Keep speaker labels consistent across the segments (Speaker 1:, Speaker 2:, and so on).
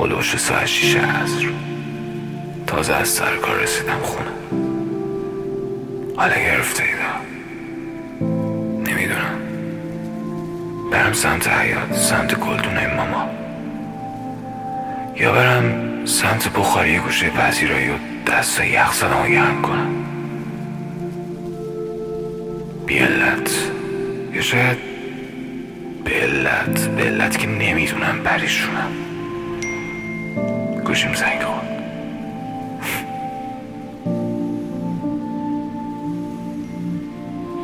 Speaker 1: هلوش ساعت شیشه عصر تازه از سر کار رسیدم خونه. حالا گرفته ایدا نمی‌دونم. برم سمت حیات سمت گلدونه ماما. یا برم سمت بخاری گوشه پذیرایی و دست یخ زدم و گرم کنم. بیلت یا شاید بلت بلت که نمی‌دونم پریشونم. گوشیم زنگ خورد.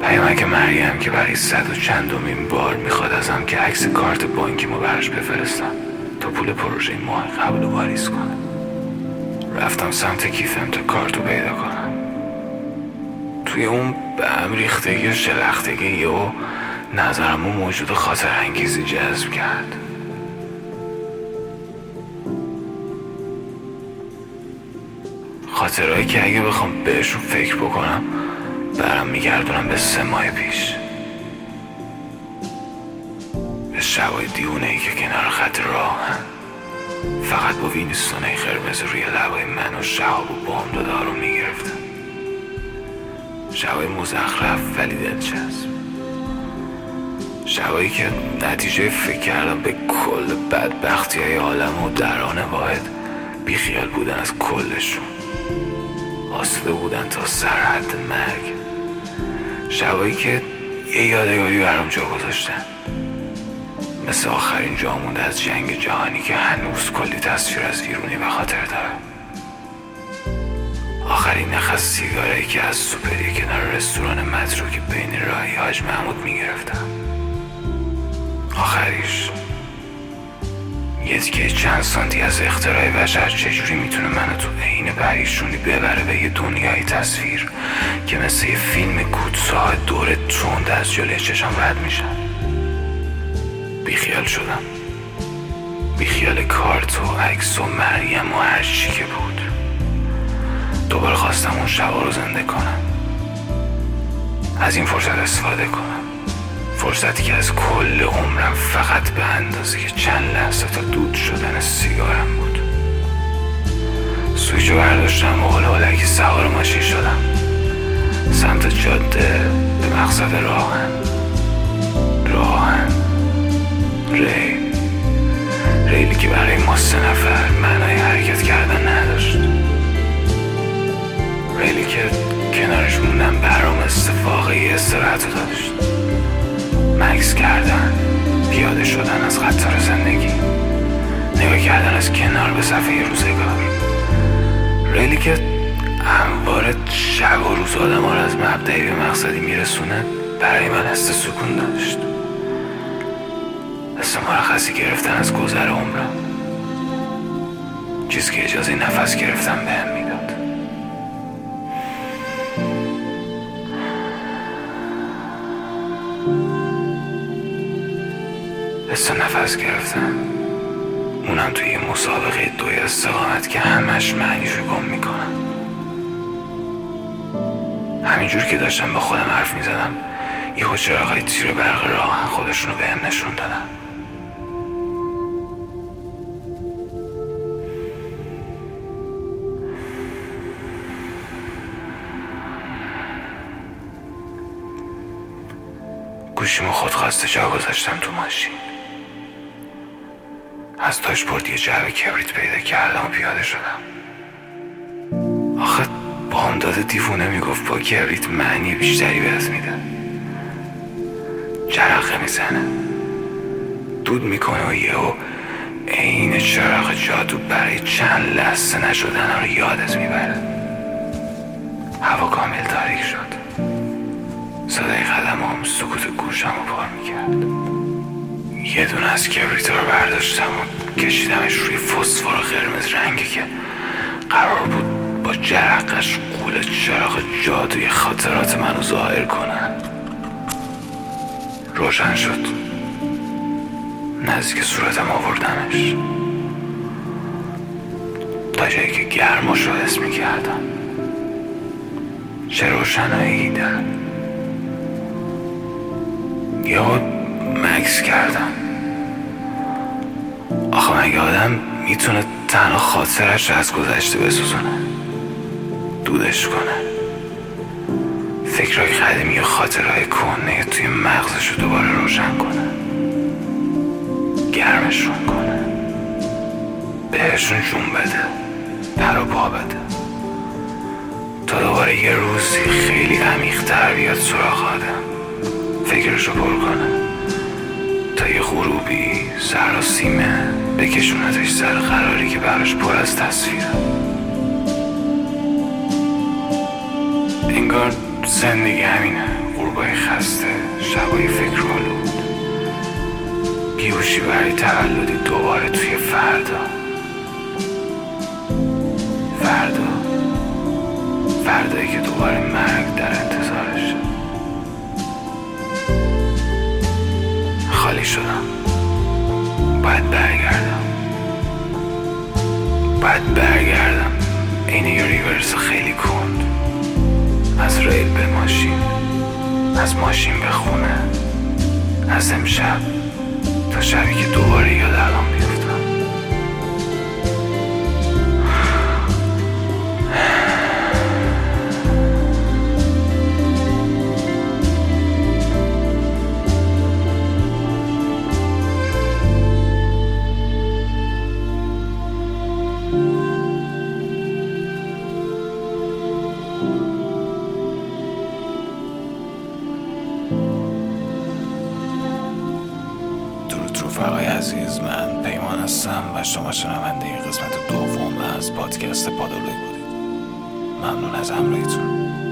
Speaker 1: پیامک مریم که برای صد و چندمین بار می‌خواد ازم که عکس کارت بانکی ما براش بفرستم تا پول پروژه ماه قبل و واریز کنه. رفتم سمت کیفم تا کارتو پیدا کنم. توی اون به هم ریختگی و شلختگی و نظرمو موجود خاطر انگیزی جذب کرد. خاطرهایی که اگه بخوام بهشون فکر بکنم برم میگردونم به سه ماه پیش. به شبای دیونه ای که کنار خط راهن. فقط با وینستونه قرمز روی لبای من و شهاب و بام دارو می‌گرفتن شبای مزخرف ولی دلچسب. شبایی که نتیجه فکر کردم به کل بدبختی های عالم و دران واحد بیخیال بودن از کلشون. آسوده بودن تا سرحد مرگ. شبایی که یه یادگاری برام جا گذاشتن. مثل آخرین جامونده از جنگ جهانی که هنوز کلی تصویر از ایرونی به خاطر داره. آخرین نخ سیگاری که از سوپری کنار رستوران متروک بین راهی حاج محمود می‌گرفتم آخریش یه دیگه چند سانتی از اختراع بشر چجوری می‌تونه منو تو عین پریشونی ببره به یه دنیای تصویر که مثل یه فیلم کودساه دور تند از جلوی چشم رد میشن بیخیال شدم. بیخیال کارت و عکس و مریم و هر چی که بود. دوباره خواستم اون شبا رو زنده کنم. از این فرصت استفاده کنم. فرصتی که از کل عمرم فقط به اندازه چند لحظه تا دود شدن سیگارم بود. سویچو برداشتم و که سوار ماشین شدم. سمت جاده به مقصد راهن. راهن. ریل. ریلی که برای ما سه نفر معنای حرکت کردن نداشت. ریلی که کنارش موندن برام استفاقه استراحت داشت. مکس کردن. پیاده شدن از قطار زندگی. نگاه کردن از کنار به صفحه روزگار. ریلی که همواره شب و روز آدم ها از مبدعی به مقصدی میرسونه برای من است سکون داشت. است مرخصی گرفتن از گذر عمرم. چیزی که اجازه نفس گرفتن به حس نفس گرفتن اونم توی مسابقه دوی استقامت که همش معنیش رو گم می‌کنم. همینجور که داشتم با خودم حرف می‌زدم یه چراغای تیر برق راه خودشونو به هم نشون دادن. گوشیمو خودخواسته جا گذاشتم تو ماشین. از داشبورد یه جعبه کبریت پیدا کردم و پیاده شدم. آخه بامداد دیوونه می‌گفت با کبریت معنی بیشتری بهت میده. جرقه می‌زنه. دود می‌کنه و یهو عین چراغ جادو برای چند لحظه نشدن رو یادت می‌بره. هوا کامل تاریک شد. صدای قدم هم سکوت گوشم رو پار می‌کرد. یه دونه از کبریت رو برداشتم و کشیدمش روی فسفر قرمز رنگی که قرار بود با جرقش قول چراغ جادوی خاطرات منو ظاهر کنن روشن شد. نزدیک صورتم آوردمش. تا جایی که گرمش رو حس می‌کردم. چه روشنایی در. یا مکس کردم. آخه مگه آدم می‌تونه تنها خاطرش از گذشته بسوزونه. دودش کنه. فکرهای قدیمی و خاطرهای کنه توی مغزش رو دوباره روشن کنه. گرمشون کنه. بهشون جون بده. پر و پا بده. تا دوباره یه روزی خیلی عمیقتر بیاد سراغ آدم. فکرشو پر کنه. تا یه غروبی سر و سیمه بکشونتش سر قراری که براش پر از تصویره انگار زندگی همینه. غروبای خسته شبای فکر آلود. بیوشی برای تولدی دوباره توی فردا. فردا. فردایی که دوباره از ماشین به خونه از امشب تا شبی که دوباره یاد الان بیفتم. رفقای عزیز من پیمان هستم و شما شنونده قسمت دوم از پادکست پادولوی بودید. ممنون از همراهیتون.